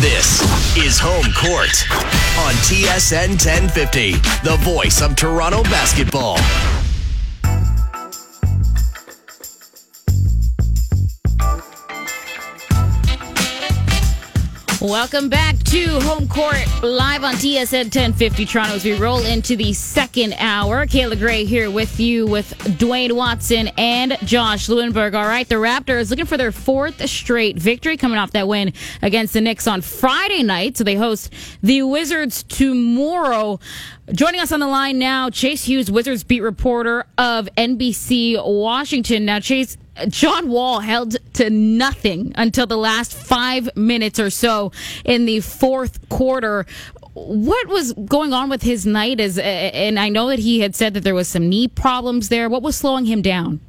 This is Home Court on TSN 1050, the voice of Toronto basketball. Welcome back to Home Court live on TSN 1050 Toronto as we roll into the second hour. Kayla Gray here with you with Dwayne Watson and Josh Lewenberg. All right, the Raptors looking for their fourth straight victory coming off that win against the Knicks on Friday night. So they host the Wizards tomorrow. Joining us on the line now, Chase Hughes, Wizards beat reporter of NBC Washington. Now, Chase, John Wall held to nothing until the last five minutes or so in the fourth quarter. What was going on with his night? As and I know that he had said that there was some knee problems there. What was slowing him down?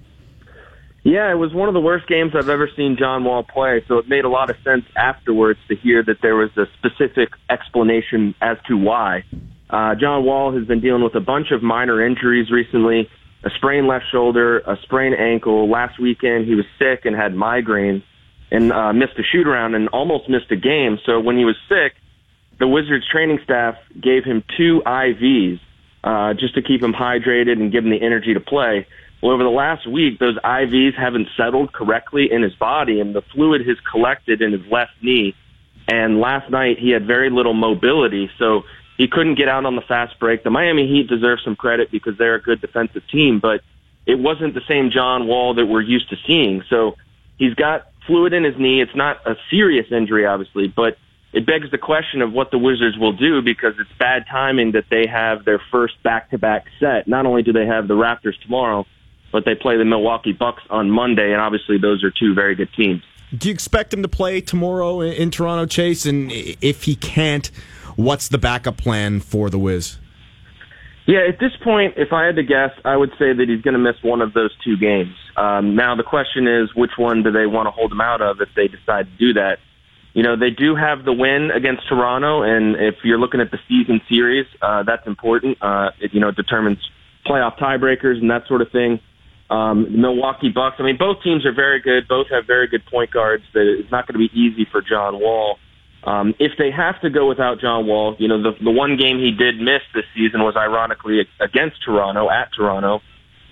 Yeah, it was one of the worst games I've ever seen John Wall play. So it made a lot of sense afterwards to hear that there was a specific explanation as to why. Uh, John Wall has been dealing with a bunch of minor injuries recently a sprained left shoulder, a sprained ankle. Last weekend he was sick and had migraines and uh, missed a shoot around and almost missed a game. So when he was sick, the Wizards training staff gave him two IVs uh, just to keep him hydrated and give him the energy to play. Well, over the last week, those IVs haven't settled correctly in his body, and the fluid has collected in his left knee. And last night, he had very little mobility. So he couldn't get out on the fast break. The Miami Heat deserve some credit because they're a good defensive team, but it wasn't the same John Wall that we're used to seeing. So he's got fluid in his knee. It's not a serious injury, obviously, but it begs the question of what the Wizards will do because it's bad timing that they have their first back-to-back set. Not only do they have the Raptors tomorrow, but they play the Milwaukee Bucks on Monday, and obviously those are two very good teams. Do you expect him to play tomorrow in Toronto, Chase? And if he can't, what's the backup plan for the Wiz? Yeah, at this point, if I had to guess, I would say that he's going to miss one of those two games. Um, now, the question is, which one do they want to hold him out of if they decide to do that? You know, they do have the win against Toronto, and if you're looking at the season series, uh, that's important. Uh, it, you know, it determines playoff tiebreakers and that sort of thing. Um, the Milwaukee Bucks, I mean, both teams are very good. Both have very good point guards. It's not going to be easy for John Wall. Um, if they have to go without John Wall, you know, the, the one game he did miss this season was ironically against Toronto, at Toronto.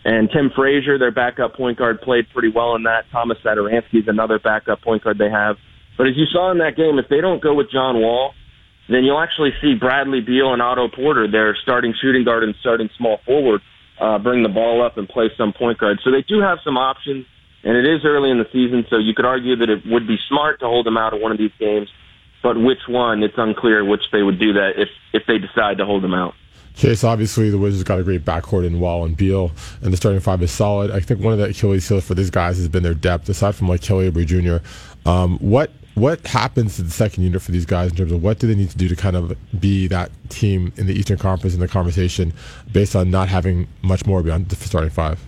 And Tim Frazier, their backup point guard, played pretty well in that. Thomas Satoransky is another backup point guard they have. But as you saw in that game, if they don't go with John Wall, then you'll actually see Bradley Beal and Otto Porter, their starting shooting guard and starting small forward, uh, bring the ball up and play some point guard. So they do have some options, and it is early in the season, so you could argue that it would be smart to hold them out of one of these games but which one, it's unclear which they would do that if, if they decide to hold him out. Chase, obviously the Wizards got a great backcourt in Wall and Beal, and the starting five is solid. I think one of the Achilles heels for these guys has been their depth, aside from like Kelly Oubre Jr. Um, what what happens to the second unit for these guys in terms of what do they need to do to kind of be that team in the Eastern Conference in the conversation based on not having much more beyond the starting five?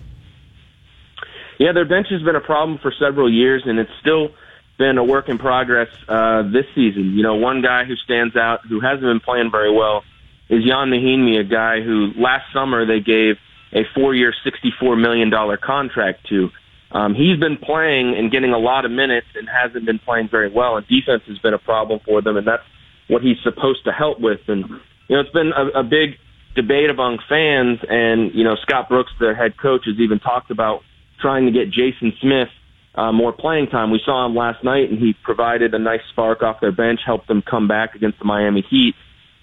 Yeah, their bench has been a problem for several years, and it's still – been a work in progress uh, this season. You know, one guy who stands out, who hasn't been playing very well, is Ian Mahinmi, a guy who last summer they gave a four-year, $64 million contract to. Um, he's been playing and getting a lot of minutes and hasn't been playing very well, and defense has been a problem for them, and that's what he's supposed to help with. And, you know, it's been a, a big debate among fans, and, you know, Scott Brooks, their head coach, has even talked about trying to get Jason Smith uh, more playing time. We saw him last night, and he provided a nice spark off their bench, helped them come back against the Miami Heat.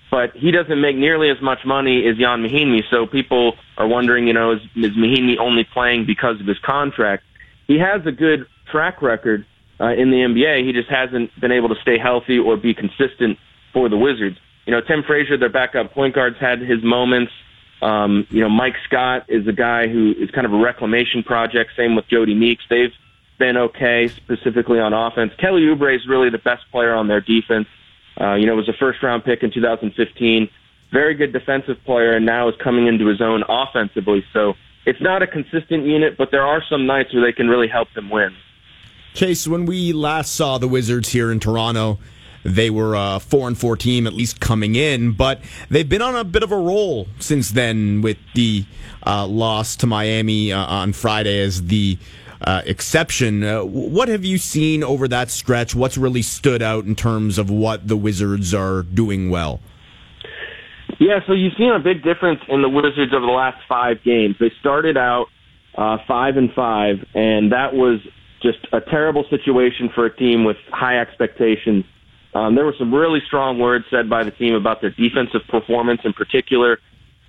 But he doesn't make nearly as much money as Ian Mahinmi, so people are wondering, you know, is, is Mahinmi only playing because of his contract? He has a good track record uh, in the NBA. He just hasn't been able to stay healthy or be consistent for the Wizards. You know, Tim Frazier, their backup point guards, had his moments. Um, you know, Mike Scott is a guy who is kind of a reclamation project. Same with Jodie Meeks. They've been okay, specifically on offense. Kelly Oubre is really the best player on their defense. Uh, you know, was a first round pick in 2015. Very good defensive player, and now is coming into his own offensively. So it's not a consistent unit, but there are some nights where they can really help them win. Chase, when we last saw the Wizards here in Toronto, they were a four and four team at least coming in, but they've been on a bit of a roll since then with the uh, loss to Miami uh, on Friday as the uh, exception. Uh, what have you seen over that stretch? What's really stood out in terms of what the Wizards are doing well? Yeah, so you've seen a big difference in the Wizards over the last five games. They started out uh, five and five, and that was just a terrible situation for a team with high expectations. Um, there were some really strong words said by the team about their defensive performance in particular.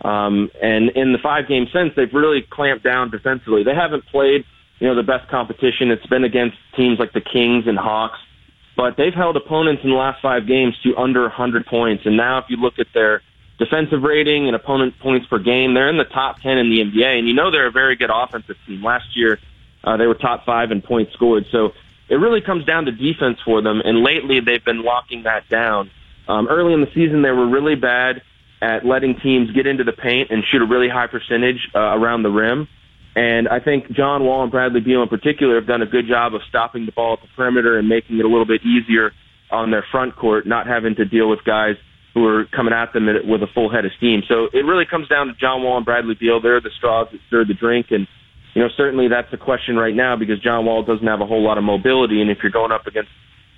Um, and in the five games since, they've really clamped down defensively. They haven't played, you know, the best competition. It's been against teams like the Kings and Hawks, but they've held opponents in the last five games to under 100 points. And now if you look at their defensive rating and opponent points per game, they're in the top 10 in the NBA. And you know they're a very good offensive team. Last year, uh, they were top five in points scored. So it really comes down to defense for them. And lately, they've been locking that down. Um, early in the season, they were really bad at letting teams get into the paint and shoot a really high percentage uh, around the rim. And I think John Wall and Bradley Beal in particular have done a good job of stopping the ball at the perimeter and making it a little bit easier on their front court, not having to deal with guys who are coming at them with a full head of steam. So it really comes down to John Wall and Bradley Beal. They're the straws that stir the drink. And, you know, certainly that's a question right now because John Wall doesn't have a whole lot of mobility. And if you're going up against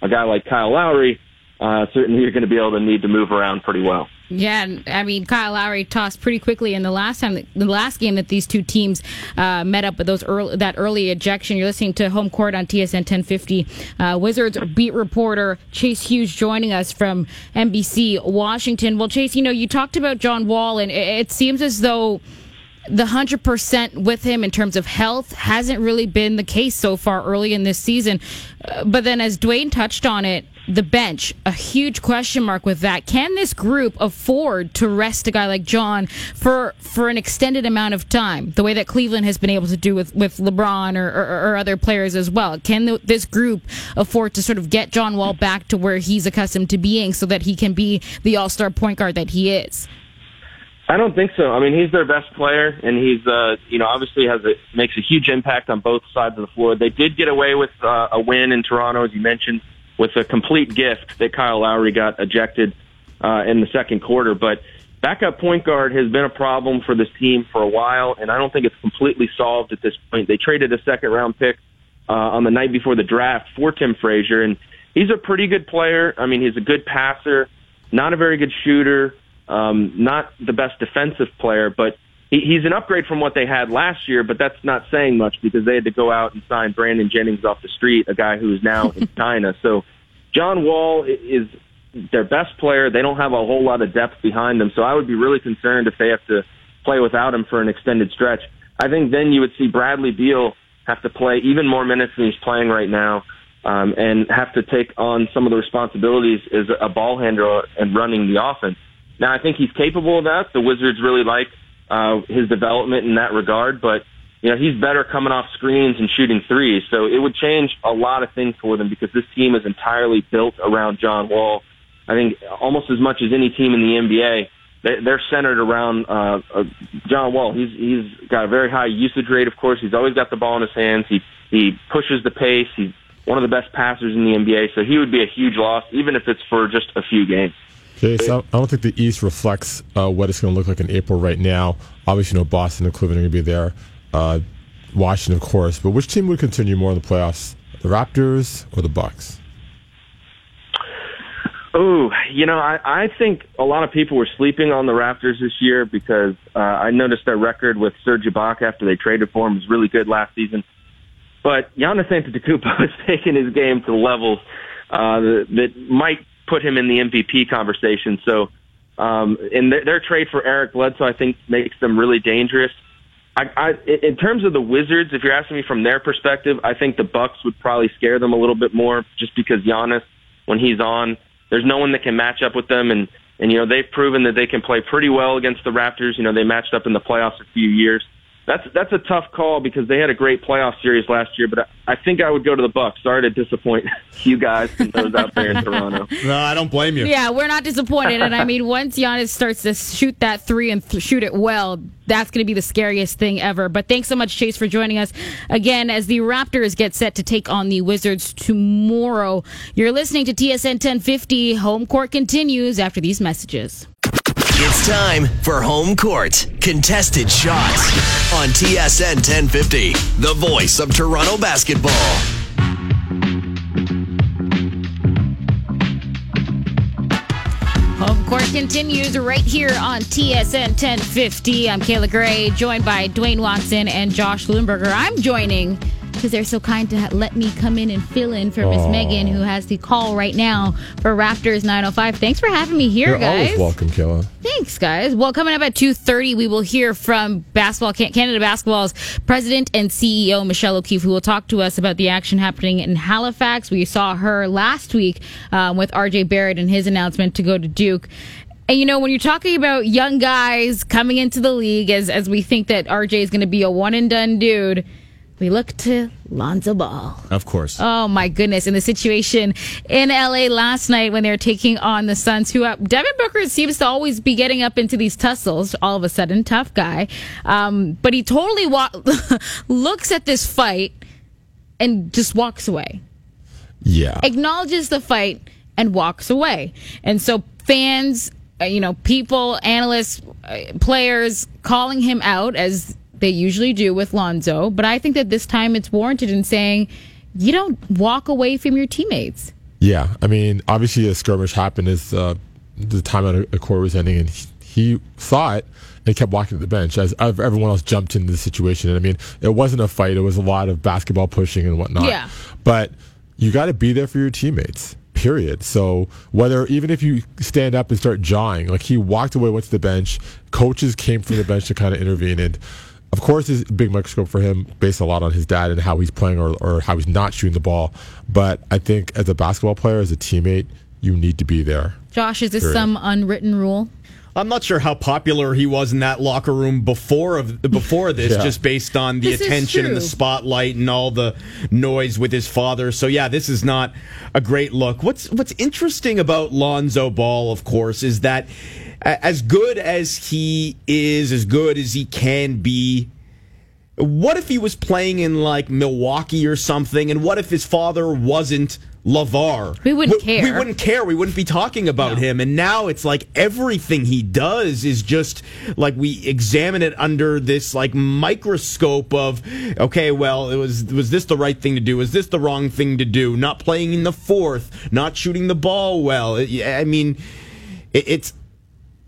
a guy like Kyle Lowry, uh, certainly you're going to be able to need to move around pretty well. Yeah, I mean Kyle Lowry tossed pretty quickly in the last time, the last game that these two teams uh, met up with those early, that early ejection. You're listening to Home Court on TSN 1050. Uh, Wizards beat reporter Chase Hughes joining us from NBC Washington. Well, Chase, you know you talked about John Wall, and it seems as though the 100% with him in terms of health hasn't really been the case so far early in this season. Uh, but then, as Dwayne touched on it, the bench, a huge question mark with that. Can this group afford to rest a guy like John for for an extended amount of time, the way that Cleveland has been able to do with, with LeBron or, or, or other players as well? Can the, this group afford to sort of get John Wall back to where he's accustomed to being so that he can be the all star point guard that he is? I don't think so. I mean, he's their best player, and he's uh, you know obviously has a makes a huge impact on both sides of the floor. They did get away with uh, a win in Toronto, as you mentioned, with a complete gift that Kyle Lowry got ejected uh, in the second quarter. But backup point guard has been a problem for this team for a while, and I don't think it's completely solved at this point. They traded a second round pick uh, on the night before the draft for Tim Frazier, and he's a pretty good player. I mean, he's a good passer, not a very good shooter. Um, not the best defensive player, but he, he's an upgrade from what they had last year. But that's not saying much because they had to go out and sign Brandon Jennings off the street, a guy who is now in China. So John Wall is their best player. They don't have a whole lot of depth behind them, so I would be really concerned if they have to play without him for an extended stretch. I think then you would see Bradley Beal have to play even more minutes than he's playing right now. Um, and have to take on some of the responsibilities as a ball handler and running the offense. Now, I think he's capable of that. The Wizards really like uh, his development in that regard, but you know he's better coming off screens and shooting threes. So it would change a lot of things for them because this team is entirely built around John Wall. I think almost as much as any team in the NBA, they're centered around uh, uh, John Wall. He's he's got a very high usage rate. Of course, he's always got the ball in his hands. He he pushes the pace. He's one of the best passers in the NBA. So he would be a huge loss, even if it's for just a few games. Okay, so I don't think the East reflects uh, what it's going to look like in April right now. Obviously, you know, Boston and Cleveland are going to be there. Uh, Washington, of course. But which team would continue more in the playoffs, the Raptors or the Bucks? Oh, you know, I, I think a lot of people were sleeping on the Raptors this year because uh, I noticed their record with Serge Ibaka after they traded for him was really good last season. But Giannis Antetokounmpo has taken his game to levels uh, that, that might put him in the MVP conversation. So, um, and their, their trade for Eric Bledsoe, I think, makes them really dangerous. I, I, in terms of the Wizards, if you're asking me from their perspective, I think the Bucks would probably scare them a little bit more, just because Giannis, when he's on, there's no one that can match up with them, and and you know they've proven that they can play pretty well against the Raptors. You know they matched up in the playoffs a few years that's that's a tough call because they had a great playoff series last year, but I, I think I would go to the Bucks. Sorry to disappoint you guys and those out there in Toronto. No, I don't blame you. Yeah, we're not disappointed, and I mean, once Giannis starts to shoot that three and th- shoot it well, that's going to be the scariest thing ever. But thanks so much, Chase, for joining us again as the Raptors get set to take on the Wizards tomorrow. You're listening to TSN 1050. Home court continues after these messages. It's time for home court contested shots on TSN 1050, the voice of Toronto basketball. Home court continues right here on TSN 1050. I'm Kayla Gray, joined by Dwayne Watson and Josh Lewenberg. I'm joining because they're so kind to ha- let me come in and fill in for Miss Megan, who has the call right now for Raptors 905. Thanks for having me here, You're guys. always welcome, Kayla. Thanks, guys. Well, coming up at 2.30, we will hear from basketball Canada Basketball's president and CEO, Michele O'Keefe, who will talk to us about the action happening in Halifax. We saw her last week um, with RJ Barrett and his announcement to go to Duke. And you know, when you're talking about young guys coming into the league, as as we think that RJ is going to be a one and done dude, we look to Lonzo Ball. Of course. Oh my goodness! In the situation in LA last night when they were taking on the Suns, who uh, Devin Booker seems to always be getting up into these tussles. All of a sudden, tough guy, um, but he totally wa- looks at this fight and just walks away. Yeah. Acknowledges the fight and walks away. And so fans, uh, you know, people, analysts, uh, players calling him out as they usually do with Lonzo. But I think that this time it's warranted in saying you don't walk away from your teammates. Yeah, I mean, obviously a skirmish happened as uh, the time on a quarter was ending, and he, he saw it and kept walking to the bench as everyone else jumped into the situation. And I mean, it wasn't a fight; it was a lot of basketball pushing and whatnot. Yeah. but you got to be there for your teammates. Period. So whether even if you stand up and start jawing, like he walked away, went to the bench. Coaches came from the bench to kind of intervene, and of course, it's a big microscope for him, based a lot on his dad and how he's playing or, or how he's not shooting the ball. But I think as a basketball player, as a teammate, you need to be there. Josh, is this Period. some unwritten rule? I'm not sure how popular he was in that locker room before of before this, Yeah. just based on the This attention and the spotlight and all the noise with his father. So yeah, this is not a great look. What's what's interesting about Lonzo Ball, of course, is that as good as he is, as good as he can be, what if he was playing in like Milwaukee or something? And what if his father wasn't LaVar? We wouldn't We care. We wouldn't care. We wouldn't be talking about him. And now it's like everything he does is just like we examine it under this like microscope of okay, well, it was was this the right thing to do? Was this the wrong thing to do? Not playing in the fourth, not shooting the ball well. I mean, it, it's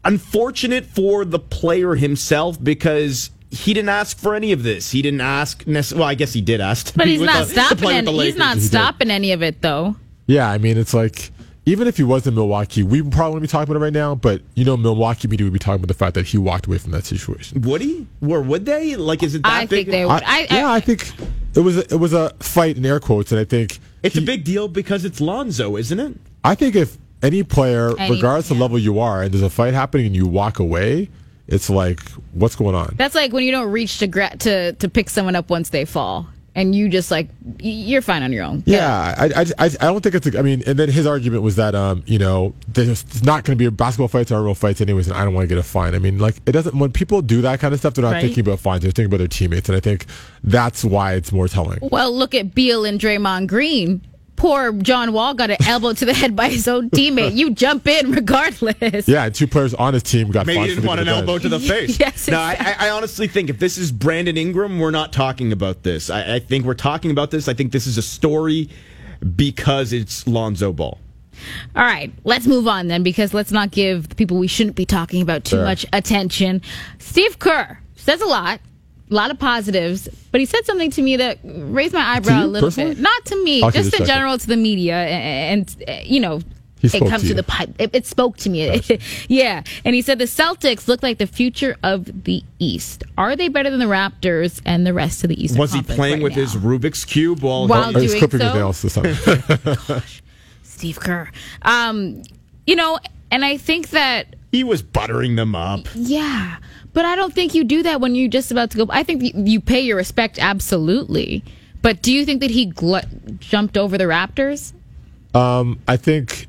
unfortunate for the player himself because he didn't ask for any of this. He didn't ask. Nec- well, I guess he did ask. But he's not the- stopping. Any, he's not Lakers. stopping any of it, though. Yeah, I mean, it's like even if he was in Milwaukee, we probably wouldn't be talking about it right now. But you know, Milwaukee media would be talking about the fact that he walked away from that situation. Would he? Or would they? Like, is it that I big? think they would. I, yeah, I think it was a, it was a fight in air quotes, and I think It's a big deal because it's Lonzo, isn't it? I think if any player, Any- regardless of level you are, and there's a fight happening and you walk away, it's like, what's going on? That's like when you don't reach to gra- to to pick someone up once they fall, and you just like you're fine on your own. Yeah, I, I, I, I don't think it's. A, I mean, and then his argument was that, um, you know, there's not going to be basketball fights or real fights anyways, and I don't want to get a fine. I mean, like it doesn't. When people do that kind of stuff, they're not Right. thinking about fines; they're thinking about their teammates, and I think that's why it's more telling. Well, look at Beal and Draymond Green. Poor John Wall got an elbow to the head by his own teammate. You jump in regardless. Yeah, and two players on his team got Maybe fined he didn't want an elbow to the face. Yes, No, I, exactly. I I honestly think if this is Brandon Ingram, we're not talking about this. I, I think we're talking about this. I think this is a story because it's Lonzo Ball. All right, let's move on then because let's not give the people we shouldn't be talking about too Sure. much attention. Steve Kerr says a lot, a lot of positives, but he said something to me that raised my eyebrow a little personally? bit. Not to me, Okay, just just in checking. general to the media, and, and, uh, you know. He it comes to to, the pipe. It, it spoke to me. yeah. And he said the Celtics look like the future of the East. Are they better than the Raptors and the rest of the East? Was he playing right with now? his Rubik's cube while? While doing so? his nails this time. Steve Kerr. Um, you know, and I think that he was buttering them up. Yeah, but I don't think you do that when you're just about to go. I think you- pay your respect absolutely. But do you think that he gl- jumped over the Raptors? Um, I think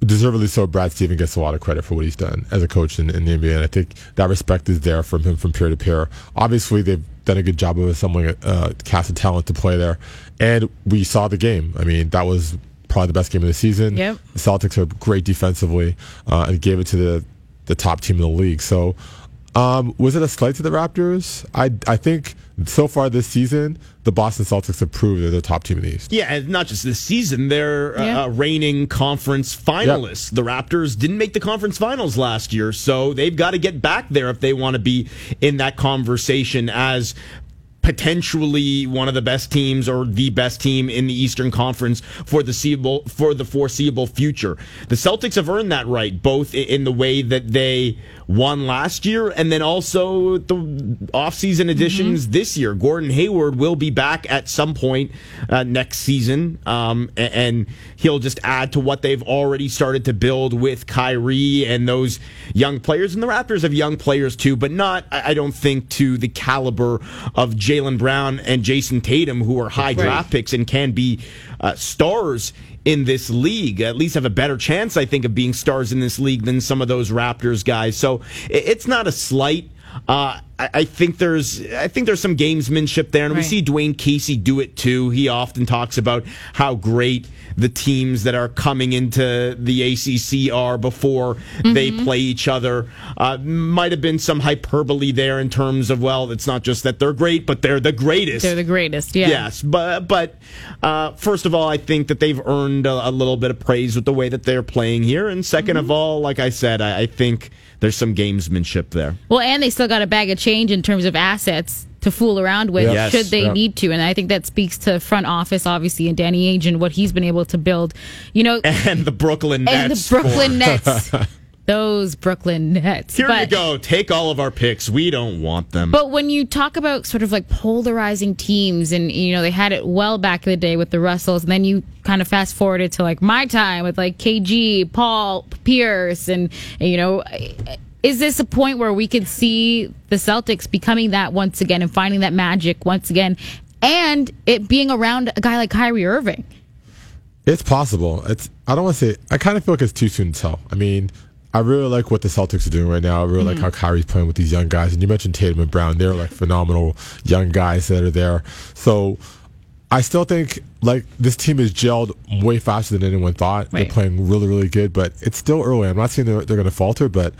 deservedly so. Brad Stevens gets a lot of credit for what he's done as a coach in, in the NBA, and I think that respect is there from him from peer to peer. Obviously, they've done a good job of assembling a uh, cast of talent to play there, and we saw the game. I mean, that was probably the best game of the season. Yep. The Celtics are great defensively, uh, and gave it to the the top team in the league. So, um, was it a slight to the Raptors? I I think so far this season, the Boston Celtics have proved they're the top team in the East. Yeah, and not just this season. They're uh, Yeah. uh, reigning conference finalists. The Raptors didn't make the conference finals last year, so they've got to get back there if they want to be in that conversation as potentially one of the best teams or the best team in the Eastern Conference for the foreseeable, for the foreseeable future. The Celtics have earned that right, both in the way that they won last year and then also the offseason additions this year. Gordon Hayward will be back at some point uh, next season, um, and he'll just add to what they've already started to build with Kyrie and those young players. And the Raptors have young players too, but not, I I don't think, to the caliber of Jalen Brown and Jayson Tatum, who are high draft picks and can be uh, stars in this league. At least have a better chance, I think, of being stars in this league than some of those Raptors guys. So it's not a slight. Uh, I, I think there's, I think there's some gamesmanship there, and we see Dwane Casey do it too. He often talks about how great the teams that are coming into the ACC are before they play each other. Uh, might have been some hyperbole there in terms of well, it's not just that they're great, but they're the greatest. They're the greatest. Yeah. Yes, but but uh, first of all, I think that they've earned a, a little bit of praise with the way that they're playing here, and 2nd Mm-hmm. of all, like I said, I, I think there's some gamesmanship there. Well, and they still got a bag of change in terms of assets to fool around with Yes. should they Yeah. need to. And I think that speaks to front office, obviously, and Danny Ainge and what he's been able to build. You know, And the Brooklyn Nets. and the Brooklyn Nets. Those Brooklyn Nets. Here But- you go. Take all of our picks. We don't want them. But when you talk about sort of like polarizing teams, and you know they had it well back in the day with the Russells, and then you kind of fast forwarded to like my time with like KG, Paul Pierce, and, and you know, is this a point where we could see the Celtics becoming that once again and finding that magic once again, and it being around a guy like Kyrie Irving? It's possible. It's I don't want to say. I kind of feel like it's too soon to tell. I mean, I really like what the Celtics are doing right now. I really like mm. how Kyrie's playing with these young guys. And you mentioned Tatum and Brown; they're like phenomenal young guys that are there. So I still think like this team is gelled way faster than anyone thought. Right. They're playing really, really good, but it's still early. I'm not saying they're, they're going to falter, but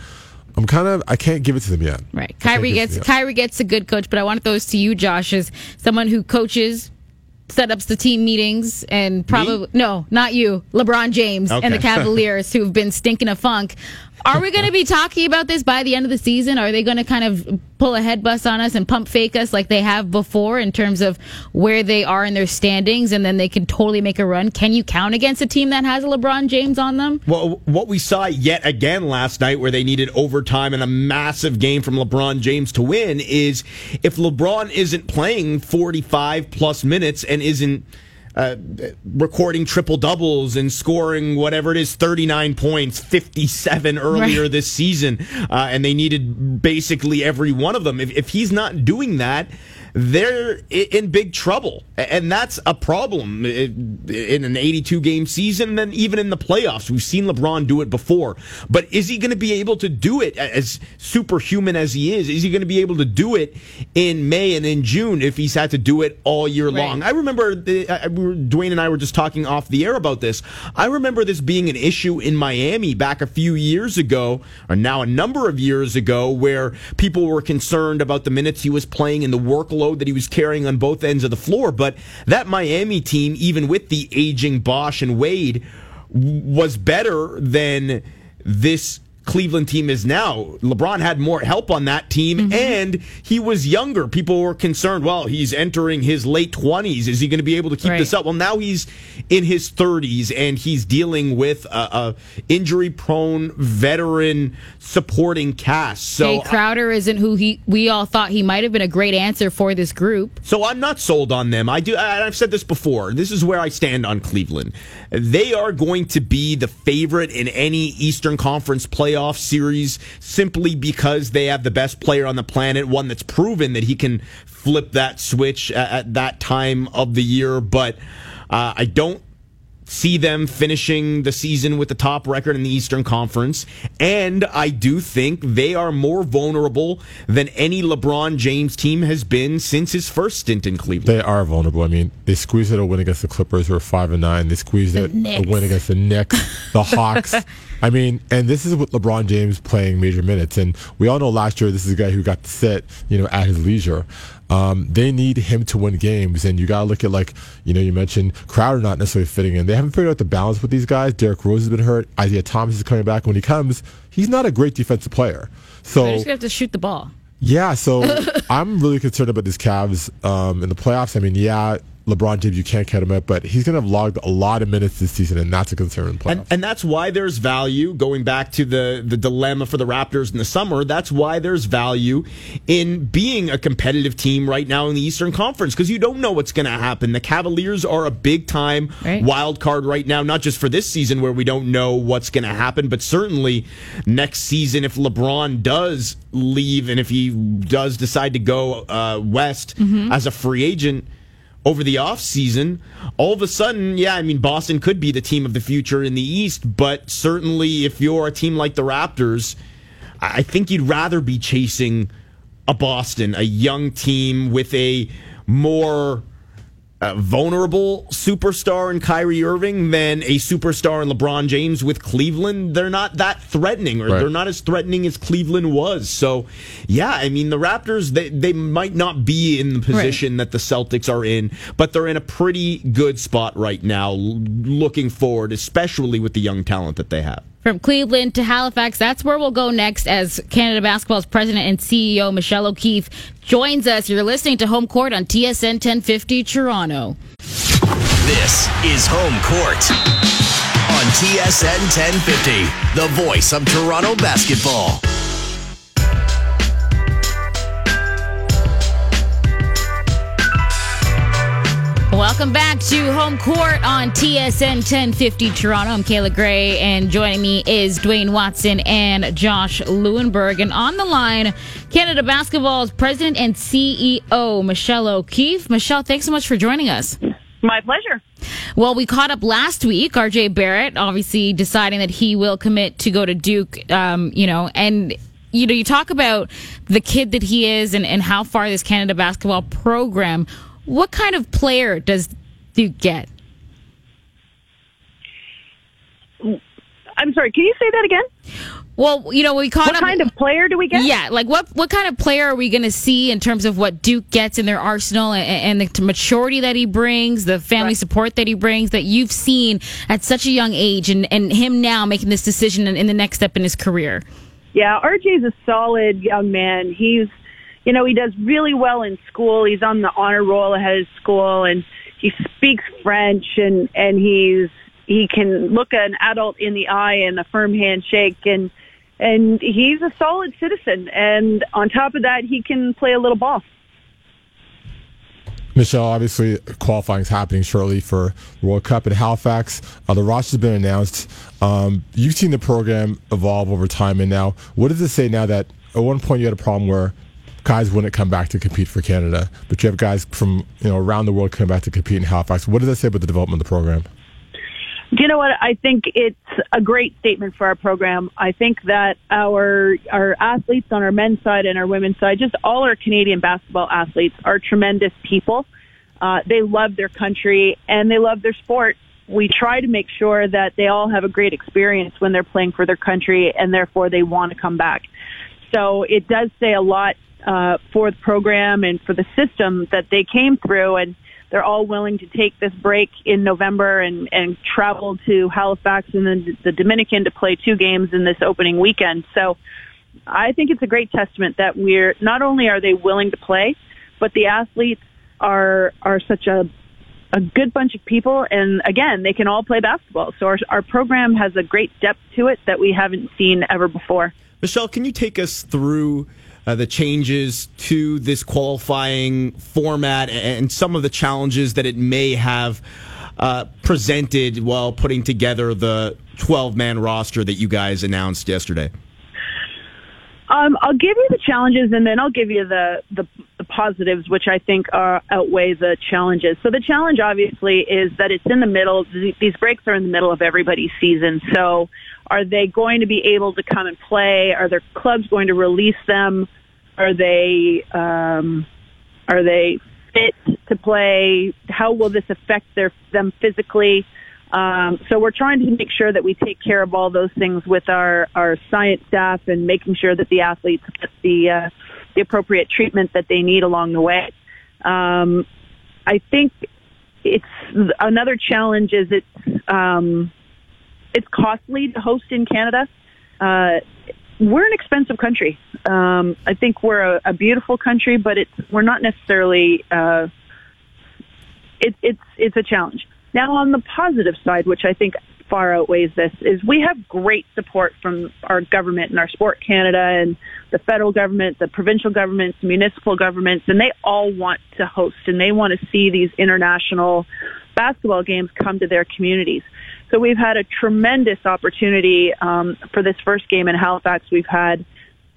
I'm kind of I can't give it to them yet. Right. I Kyrie gets to them yet. Kyrie gets a good coach, but I want those to you, Josh, as someone who coaches, set ups the team meetings, and probably no, not you, LeBron James and the Cavaliers, who've been stinking a funk. Are we going to be talking about this by the end of the season? Are they going to kind of pull a head bust on us and pump fake us like they have before in terms of where they are in their standings, and then they can totally make a run? Can you count against a team that has a LeBron James on them? Well, what we saw yet again last night, where they needed overtime and a massive game from LeBron James to win, is if LeBron isn't playing 45 plus minutes and isn't uh, recording triple doubles and scoring whatever it is 39 points, 57 earlier Right. this season, uh, and they needed basically every one of them. If, if he's not doing that, they're in big trouble. And that's a problem in an 82 game season, then even in the playoffs. We've seen LeBron do it before. But is he going to be able to do it as superhuman as he is? Is he going to be able to do it in May and in June if he's had to do it all year Right. long? I remember the, I, Dwayne and I were just talking off the air about this. I remember this being an issue in Miami back a few years ago, or now a number of years ago, where people were concerned about the minutes he was playing and the workload that he was carrying on both ends of the floor. But that Miami team, even with the aging Bosh and Wade, was better than this Cleveland team is now. LeBron had more help on that team mm-hmm. and he was younger. People were concerned, well, he's entering his late 20s. Is he going to be able to keep Right. this up? Well, now he's in his 30s and he's dealing with a, a injury prone veteran supporting cast. So Jae Crowder isn't who he we all thought he might have been a great answer for this group. So I'm not sold on them. I do. I- I've said this before. This is where I stand on Cleveland. They are going to be the favorite in any Eastern Conference playoff series simply because they have the best player on the planet, one that's proven that he can flip that switch at, at that time of the year. But uh, I don't see them finishing the season with the top record in the Eastern Conference. And I do think they are more vulnerable than any LeBron James team has been since his first stint in Cleveland. They are vulnerable. I mean, they squeezed it a win against the Clippers, who are five and nine. They squeezed it a win against the Knicks, the Hawks. I mean, and this is with LeBron James playing major minutes, and we all know last year this is a guy who got to sit, you know, at his leisure. Um, they need him to win games, and you got to look at like you know you mentioned Crowder not necessarily fitting in. They haven't figured out the balance with these guys. Derrick Rose has been hurt. Isaiah Thomas is coming back. When he comes, he's not a great defensive player. So They're just gonna have to shoot the ball. yeah, so I'm really concerned about these Cavs um, in the playoffs. I mean, yeah, LeBron James, you can't cut him out, but he's going to have logged a lot of minutes this season, and that's a concern in playoffs. And, and that's why there's value going back to the, the dilemma for the Raptors in the summer. That's why there's value in being a competitive team right now in the Eastern Conference because you don't know what's going to happen. The Cavaliers are a big time Right. wild card right now, not just for this season where we don't know what's going to happen, but certainly next season if LeBron does leave and if he does decide to go uh, west as a free agent over the offseason, all of a sudden, yeah, I mean, Boston could be the team of the future in the East, but certainly if you're a team like the Raptors, I think you'd rather be chasing a Boston, a young team with a more uh, vulnerable superstar in Kyrie Irving than a superstar in LeBron James with Cleveland. They're not that threatening, or Right. they're not as threatening as Cleveland was. So, yeah, I mean, the Raptors, they, they might not be in the position that the Celtics are in, but they're in a pretty good spot right now, l- looking forward, especially with the young talent that they have. From Cleveland to Halifax, that's where we'll go next as Canada Basketball's president and CEO Michele O'Keefe joins us. You're listening to Home Court on TSN 1050 Toronto. This is Home Court on TSN 1050, the voice of Toronto basketball. Welcome back to Home Court on TSN 1050 Toronto. I'm Kayla Gray, and joining me is Dwayne Watson and Josh Lewenberg. And on the line, Canada Basketball's president and CEO, Michele O'Keefe. Michele, thanks so much for joining us. My pleasure. Well, we caught up last week. RJ Barrett obviously deciding that he will commit to go to Duke, um, you know, and. You know, you talk about the kid that he is and, and how far this Canada basketball program. What kind of player does Duke get? I'm sorry, can you say that again? Well, you know, we caught What up. kind of player do we get? Yeah, like what what kind of player are we going to see in terms of what Duke gets in their arsenal and, and the maturity that he brings, the family Right. support that he brings that you've seen at such a young age, and, and him now making this decision in, in the next step in his career. Yeah, RJ's a solid young man. He's, you know, he does really well in school. He's on the honor roll ahead of school and he speaks French and, and he's, he can look an adult in the eye and a firm handshake and, and he's a solid citizen. And on top of that, he can play a little ball. Michele, obviously, qualifying is happening shortly for World Cup in Halifax. Uh, the roster's been announced. Um, you've seen the program evolve over time, and now, what does it say now that at one point you had a problem where guys wouldn't come back to compete for Canada, but you have guys from you know around the world coming back to compete in Halifax? What does that say about the development of the program? Do you know what? I think it's a great statement for our program. I think that our our athletes on our men's side and our women's side, just all our Canadian basketball athletes, are tremendous people. Uh, they love their country and they love their sport. We try to make sure that they all have a great experience when they're playing for their country, and therefore they want to come back. So it does say a lot uh, for the program and for the system that they came through, and they're all willing to take this break in November and, and travel to Halifax and then the Dominican to play two games in this opening weekend. So I think it's a great testament that we're not only are they willing to play, but the athletes are are such a a good bunch of people, and again, they can all play basketball. So our our program has a great depth to it that we haven't seen ever before. Michele, can you take us through uh, the changes to this qualifying format and some of the challenges that it may have uh, presented while putting together the 12 man roster that you guys announced yesterday? Um, I'll give you the challenges, and then I'll give you the, the the positives, which I think are outweigh the challenges. So the challenge, obviously, is that it's in the middle. These breaks are in the middle of everybody's season. So, are they going to be able to come and play? Are their clubs going to release them? Are they um, are they fit to play? How will this affect their them physically? Um, so we're trying to make sure that we take care of all those things with our, our science staff and making sure that the athletes get the, uh, the appropriate treatment that they need along the way. Um, I think it's another challenge is it's, um, it's costly to host in Canada. Uh, we're an expensive country. Um, I think we're a, a beautiful country, but it's we're not necessarily. Uh, it, it's it's a challenge. Now, on the positive side, which I think far outweighs this, is we have great support from our government and our Sport Canada and the federal government, the provincial governments, municipal governments, and they all want to host and they want to see these international basketball games come to their communities. So we've had a tremendous opportunity um, for this first game in Halifax. We've had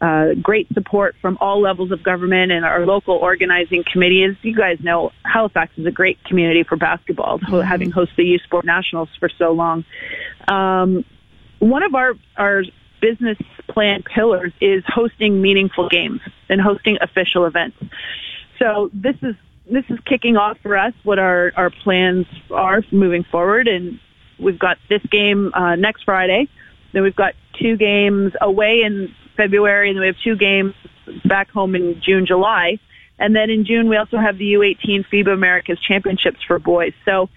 uh, great support from all levels of government and our local organizing committee. As you guys know, Halifax is a great community for basketball, mm-hmm. having hosted the U Sport Nationals for so long. Um, one of our our business plan pillars is hosting meaningful games and hosting official events. So this is this is kicking off for us what our our plans are moving forward, and we've got this game uh, next Friday. Then we've got two games away in February, and then we have two games back home in June, July. And then in June, we also have the U18 FIBA Americas Championships for boys. So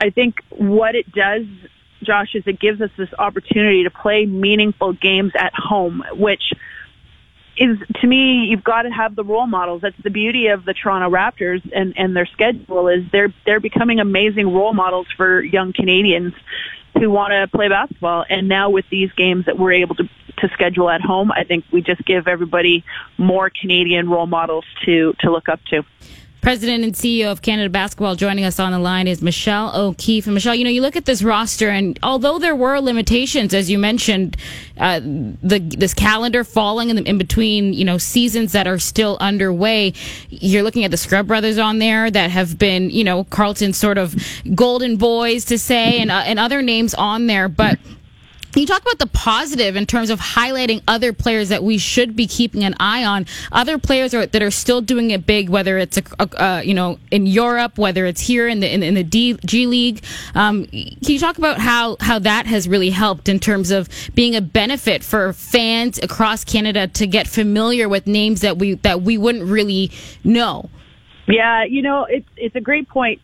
I think what it does, Josh, is it gives us this opportunity to play meaningful games at home, which is to me, you've got to have the role models. That's the beauty of the Toronto Raptors and, and their schedule is they're they're becoming amazing role models for young Canadians who want to play basketball. And now with these games that we're able to to schedule at home, I think we just give everybody more Canadian role models to to look up to. President and CEO of Canada Basketball joining us on the line is Michele O'Keefe. And Michele, you know, you look at this roster, and although there were limitations, as you mentioned, uh, the this calendar falling in, the, in, between, you know, seasons that are still underway, you're looking at the Scrubb Brothers on there that have been, you know, Carleton's sort of golden boys to say, and uh, and other names on there, but. You talk about the positive in terms of highlighting other players that we should be keeping an eye on? Other players are, that are still doing it big, whether it's a, a, you know in Europe, whether it's here in the in, in the D, G League. Um, can you talk about how how that has really helped in terms of being a benefit for fans across Canada to get familiar with names that we that we wouldn't really know? Yeah, you know it's it's a great point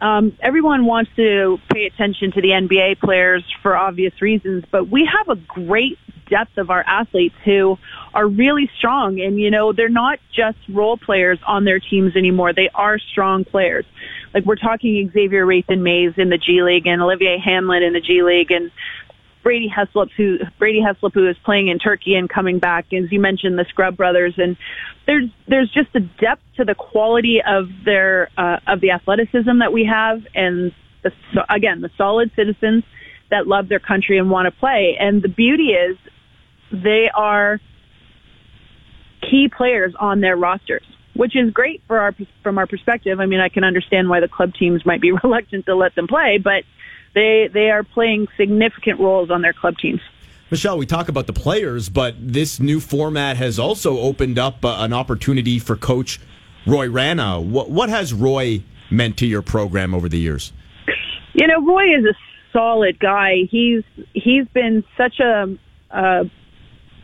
um, everyone wants to pay attention to the NBA players for obvious reasons, but we have a great depth of our athletes who are really strong. And, you know, they're not just role players on their teams anymore. They are strong players. Like we're talking Xavier Rathan-Mayes in the G League and Olivier Hanlan in the G League and Brady Heslip, who Brady Heslip, who is playing in Turkey and coming back, as you mentioned, the Scrubb brothers, and there's there's just a depth to the quality of their uh, of the athleticism that we have, and the, again, the solid citizens that love their country and want to play. And the beauty is, they are key players on their rosters, which is great for our from our perspective. I mean, I can understand why the club teams might be reluctant to let them play, but they they are playing significant roles on their club teams. Michele, we talk about the players, but this new format has also opened up uh, an opportunity for Coach Roy Rana. What what has Roy meant to your program over the years? You know, Roy is a solid guy. He's he's been such a, a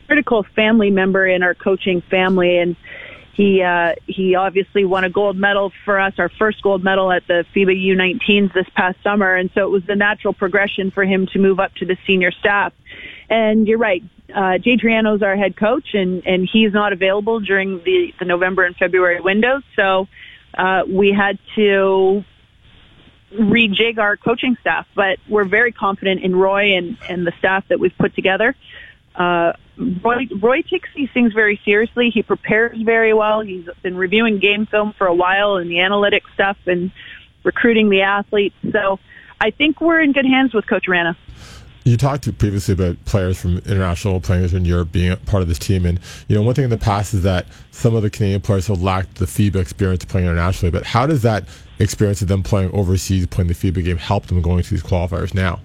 critical family member in our coaching family, and he uh, he obviously won a gold medal for us, our first gold medal at the FIBA U19s this past summer, and so it was the natural progression for him to move up to the senior staff. And you're right, uh, Jay Triano's our head coach, and and he's not available during the the November and February windows, so uh, we had to rejig our coaching staff. But we're very confident in Roy and and the staff that we've put together. Uh, Roy, Roy takes these things very seriously. He prepares very well. He's been reviewing game film for a while and the analytics stuff and recruiting the athletes. So I think we're in good hands with Coach Rana. You talked previously about players from international players in Europe being part of this team, and you know one thing in the past is that some of the Canadian players have lacked the FIBA experience playing internationally. But how does that experience of them playing overseas, playing the FIBA game, help them going to these qualifiers now?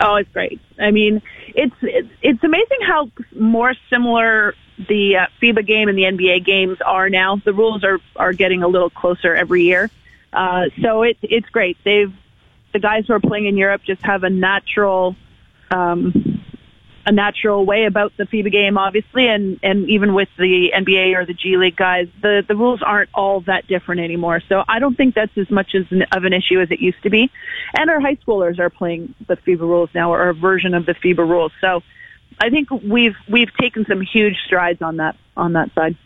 Oh, it's great. I mean, it's it's, it's amazing how more similar the uh, FIBA game and the NBA games are now. The rules are are getting a little closer every year, uh, so it's it's great. They've the guys who are playing in Europe just have a natural, um, a natural way about the FIBA game, obviously, and and even with the NBA or the G League guys, the the rules aren't all that different anymore. So I don't think that's as much as an, of an issue as it used to be. And our high schoolers are playing the FIBA rules now, or a version of the FIBA rules. So I think we've we've taken some huge strides on that on that side.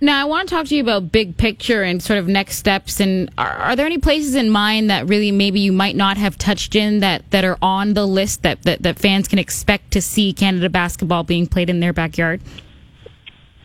Now, I want to talk to you about big picture and sort of next steps. And are, are, there any places in mind that really maybe you might not have touched in that, that are on the list that, that, that fans can expect to see Canada basketball being played in their backyard?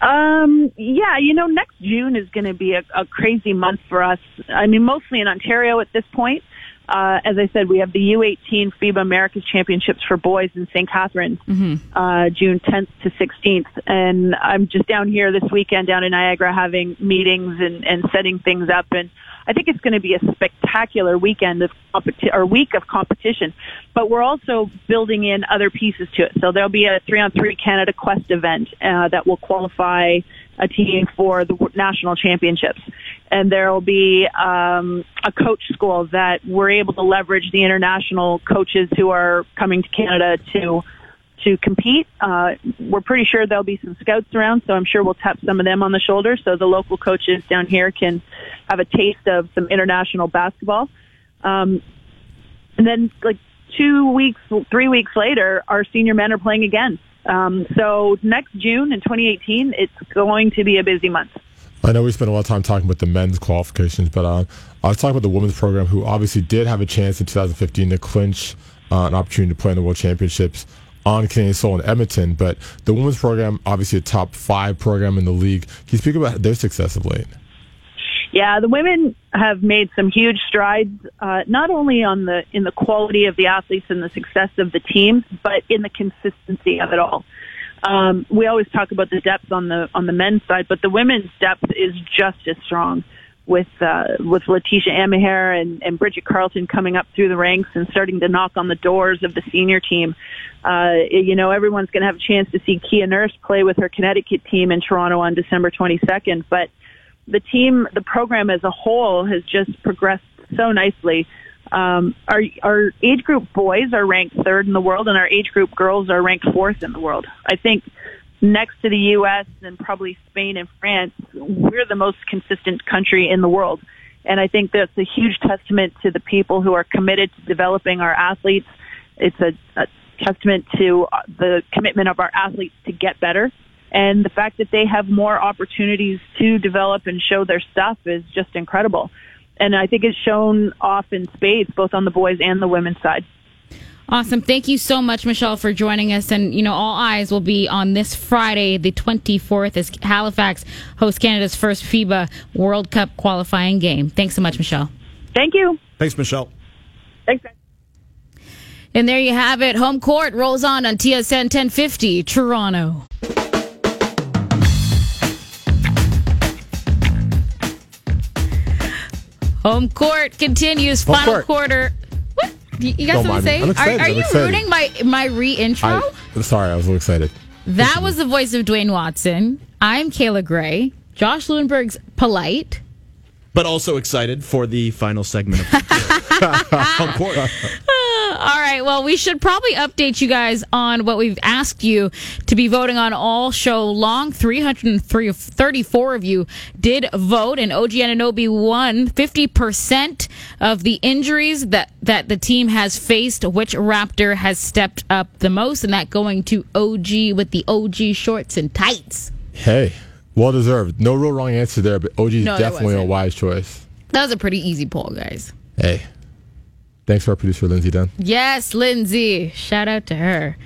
Um, yeah, you know, next June is going to be a, a crazy month for us. I mean, mostly in Ontario at this point. Uh, as I said, we have the U18 FIBA Americas Championships for boys in St. Catharines, mm-hmm. uh, June 10th to 16th. And I'm just down here this weekend down in Niagara having meetings and, and setting things up. And I think it's going to be a spectacular weekend of competi- or week of competition. But we're also building in other pieces to it. So there'll be a three on three Canada Quest event, uh, that will qualify a team for the national championships. And there will be um, a coach school that we're able to leverage the international coaches who are coming to Canada to to compete. Uh, we're pretty sure there'll be some scouts around, so I'm sure we'll tap some of them on the shoulder so the local coaches down here can have a taste of some international basketball. Um, and then, like two weeks, three weeks later, our senior men are playing again. Um, so next June in 2018, it's going to be a busy month. I know we spent a lot of time talking about the men's qualifications, but uh, I was talking about the women's program, who obviously did have a chance in 2015 to clinch uh, an opportunity to play in the World Championships on Canadian soil in Edmonton. But the women's program, obviously a top five program in the league. Can you speak about their success of late? Yeah, the women have made some huge strides, uh, not only on the in the quality of the athletes and the success of the teams, but in the consistency of it all. Um, we always talk about the depth on the on the men's side, but the women's depth is just as strong with uh, with Laeticia Amihere and, and Bridget Carleton coming up through the ranks and starting to knock on the doors of the senior team. Uh, you know, everyone's going to have a chance to see Kia Nurse play with her Connecticut team in Toronto on December 22nd, but the team, the program as a whole has just progressed so nicely. Um, our our age group boys are ranked third in the world, and our age group girls are ranked fourth in the world. I think next to the U.S. and probably Spain and France, we're the most consistent country in the world. And I think that's a huge testament to the people who are committed to developing our athletes. It's a, a testament to the commitment of our athletes to get better and the fact that they have more opportunities to develop and show their stuff is just incredible. And I think it's shown off in spades, both on the boys and the women's side. Awesome. Thank you so much, Michele, for joining us. And, you know, all eyes will be on this Friday, the 24th, as Halifax hosts Canada's first FIBA World Cup qualifying game. Thanks so much, Michele. Thank you. Thanks, Michele. Thanks. And there you have it. Home court rolls on on TSN 1050, Toronto. Home court continues. Home final court. quarter. What? You got Don't something to say? Are, are you rooting my my re-intro? I, sorry, I was a little excited. That was the voice of Dwayne Watson. I'm Kayla Grey. Josh Lewenberg's polite, but also excited for the final segment of home court. All right. Well, we should probably update you guys on what we've asked you to be voting on all show long. 334 of you did vote, and OG Anunoby won 50% of the injuries that, that the team has faced. Which Raptor has stepped up the most? And that going to OG with the OG shorts and tights. Hey, well deserved. No real wrong answer there, but OG is no, definitely a wise choice. That was a pretty easy poll, guys. Hey. Thanks to our producer, Lindsay Dunn. Yes, Lindsay. Shout out to her.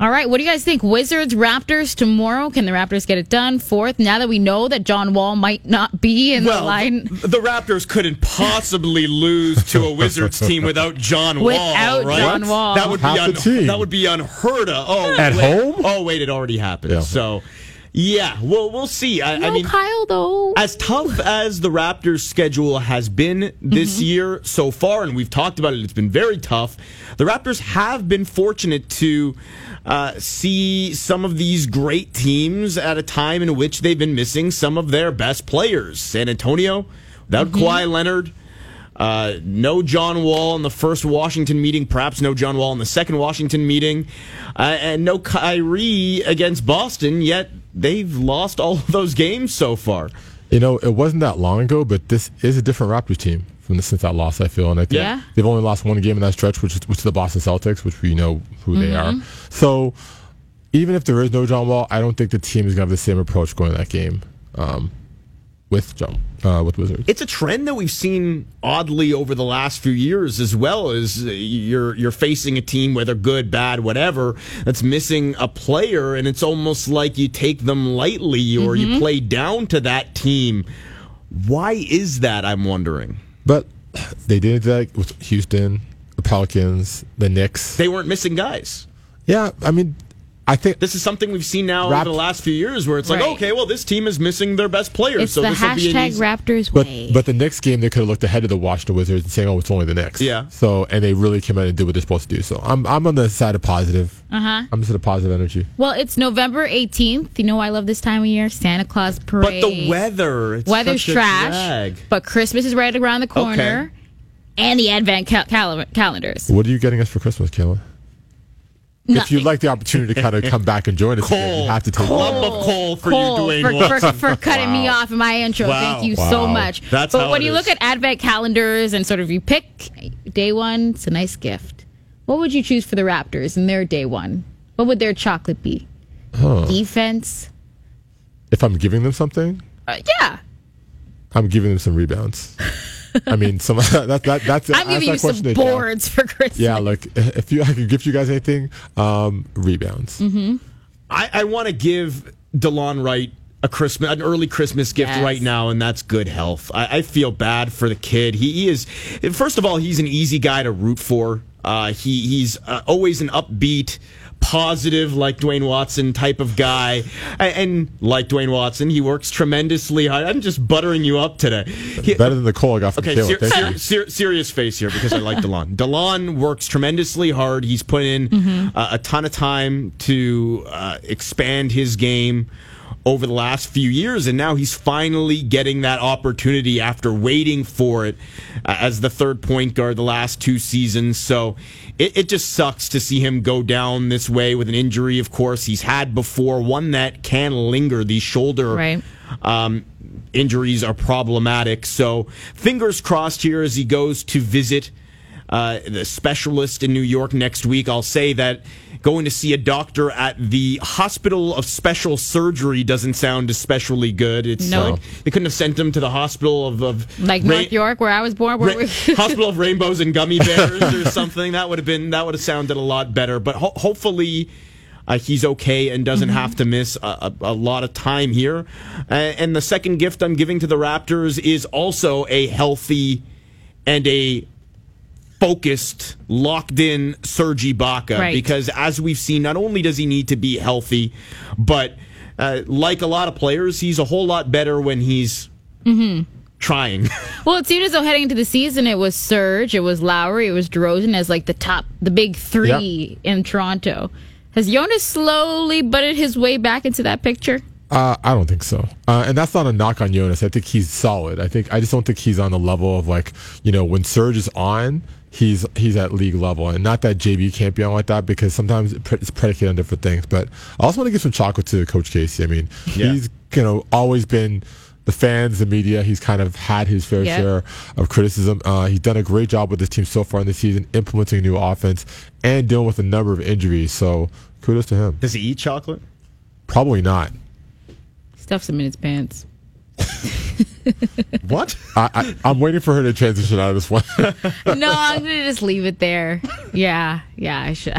All right, what do you guys think? Wizards, Raptors tomorrow. Can the Raptors get it done? Fourth, now that we know that John Wall might not be in well, the line. The, the Raptors couldn't possibly lose to a Wizards team without John without Wall, right? John Wall. That would be un- that would be unheard of. Oh, at wait. home? Oh, wait, it already happened. Yeah. So yeah, well, we'll see. I, no, I mean, Kyle, though. As tough as the Raptors' schedule has been this mm-hmm. year so far, and we've talked about it, it's been very tough. The Raptors have been fortunate to uh, see some of these great teams at a time in which they've been missing some of their best players. San Antonio, without mm-hmm. Kawhi Leonard, Uh, no John Wall in the first Washington meeting, perhaps no John Wall in the second Washington meeting, uh, and no Kyrie against Boston, yet they've lost all of those games so far. You know, it wasn't that long ago, but this is a different Raptors team from the, since that loss. I feel, and I think Yeah. they've only lost one game in that stretch, which is, which is the Boston Celtics, which we know who they are. So, even if there is no John Wall, I don't think the team is going to have the same approach going to that game um, with John uh, with Wizards. It's a trend that we've seen oddly over the last few years as well as you're you're facing a team whether good, bad, whatever that's missing a player and it's almost like you take them lightly or you play down to that team. Why is that I'm wondering. But they did that with Houston, the Pelicans, the Knicks. They weren't missing guys. yeah, I mean, I think This is something we've seen now Rap- over the last few years where it's like, Right. okay, well this team is missing their best players, It's so the this will be an hashtag easy- Raptors But way. but the next game they could have looked ahead of the Washington Wizards and saying, "Oh, it's only the Knicks." Yeah. So and they really came out and did what they're supposed to do. So I'm I'm on the side of positive. Uh huh. I'm just a positive energy. well, it's November 18th. You know why I love this time of year? Santa Claus parade. But the weather, it's Weather's such a trash, drag. but Christmas is right around the corner, and the Advent cal- cal- calendars. What are you getting us for Christmas, Kayla? If you'd like the opportunity to kind of come back and join us, again, you have to take. A lump of coal for Cole, you, Dwayne for, for, for cutting me off in my intro. Wow. Thank you so much. That's but when you is. look at advent calendars and sort of you pick day one, it's a nice gift. What would you choose for the Raptors in their day one? What would their chocolate be? Defense? If I'm giving them something, Uh, yeah. I'm giving them some rebounds. I mean, some that, that that's I'm giving you that's that some question they got. boards for Christmas. Yeah, like if you I could gift you guys anything, um, rebounds. Mm-hmm. I, I want to give Delon Wright a Christmas, an early Christmas gift Yes. right now, and that's good health. I, I feel bad for the kid. He, he is, first of all, he's an easy guy to root for. Uh, he he's uh, always an upbeat, positive, like Dwayne Watson type of guy, A- and, like Dwayne Watson, he works tremendously hard. I'm just buttering you up today. He- Better than the coal I got from Okay, Kayla. ser- ser- ser- serious face here because I like Delon. Delon works tremendously hard. He's put in uh, a ton of time to uh, expand his game over the last few years, and now he's finally getting that opportunity after waiting for it uh, as the third point guard the last two seasons. So it, it just sucks to see him go down this way with an injury. Of course, he's had before one that can linger. These shoulder Right. um, injuries are problematic. So fingers crossed here as he goes to visit uh, the specialist in New York next week. I'll say that going to see a doctor at the Hospital of Special Surgery doesn't sound especially good. It's No. like they couldn't have sent him to the Hospital of, of Like Ra- North York, where I was born. Where Ra- Hospital of Rainbows and Gummy Bears or something. That would have been that would have sounded a lot better. But ho- hopefully. Uh, he's okay and doesn't have to miss a, a, a lot of time here. Uh, and the second gift I'm giving to the Raptors is also a healthy and a focused, locked in Serge Ibaka Right. because as we've seen, not only does he need to be healthy, but uh, like a lot of players, he's a whole lot better when he's trying. Well, it seemed as though heading into the season, it was Serge, it was Lowry, it was DeRozan as like the top, the big three in Toronto. Has Jonas slowly butted his way back into that picture? Uh, I don't think so, uh, and that's not a knock on Jonas. I think he's solid. I think I just don't think he's on the level of like you know when Serge is on, he's he's at league level, and not that JB can't be on like that because sometimes it's predicated on different things. But I also want to give some chocolate to Coach Casey. I mean, Yeah. he's you know always been the fans, the media. He's kind of had his fair Yeah. share of criticism. Uh, he's done a great job with his team so far in the season, implementing a new offense and dealing with a number of injuries. So kudos to him. Does he eat chocolate? Probably not. Stuffs him in his pants. What? I, I, I'm waiting for her to transition out of this one. no, I'm gonna just leave it there. Yeah, yeah, I should.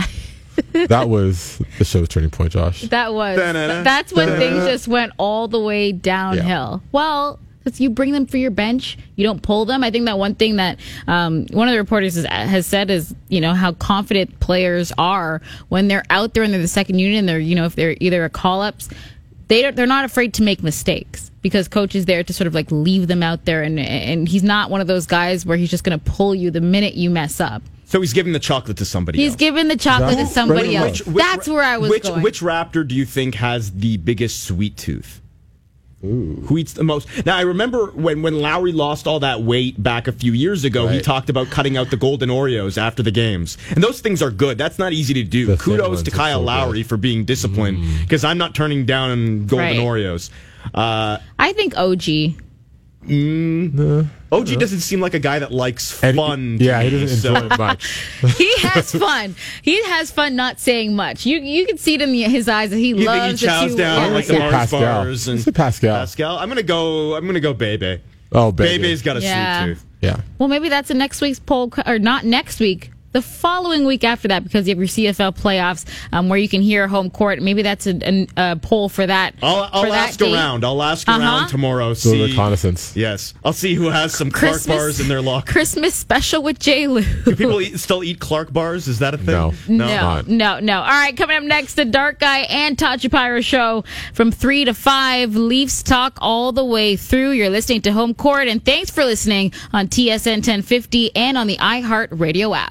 that was the show's turning point, Josh. That was. Da-na-na. That's when things just went all the way downhill. Well, since you bring them for your bench, you don't pull them. I think that one thing that um, one of the reporters has, has said is, you know, how confident players are when they're out there and they're the second unit and they're, you know, if they're either a call ups, they don't, they're not afraid to make mistakes because coach is there to sort of like leave them out there and and he's not one of those guys where he's just going to pull you the minute you mess up. So he's giving the chocolate to somebody He's else. giving the chocolate to somebody which- else. Which- That's where I was which, going. Which Raptor do you think has the biggest sweet tooth? Who eats the most? Now I remember when when Lowry lost all that weight back a few years ago. He talked about cutting out the golden Oreos after the games, and those things are good. That's not easy to do. The Kudos to are Kyle so Lowry good. for being disciplined because I'm not turning down golden Right. Oreos. Uh, I think OG. Mm. OG doesn't seem like a guy that likes And- fun. to yeah, he doesn't so- enjoy it much. He has fun. he has fun not saying much. You you can see it in the, his eyes that he You think loves he the chows two down words. like the Say Mars Pascal. bars and Say Pascal. Pascal. I'm gonna go. I'm gonna go Bebe. Oh, baby. Bebe's got a Yeah. sweet tooth. Yeah. Well, maybe that's a next week's poll, or not next week. The following week after that, because you have your CFL playoffs, um, where you can hear home court. Maybe that's a, an- a poll for that. I'll, I'll for that ask date. around. I'll ask Uh-huh. around tomorrow. So See, reconnaissance. yes, I'll see who has some Clark bars in their locker. Christmas special with J. Lou. Do people eat, still eat Clark bars? Is that a thing? No. No, not. no, no. All right, coming up next, the Dark Guy and Tachi Pyro show from 3 to 5. Leafs talk all the way through. You're listening to Home Court, and thanks for listening on TSN 1050 and on the iHeart Radio app.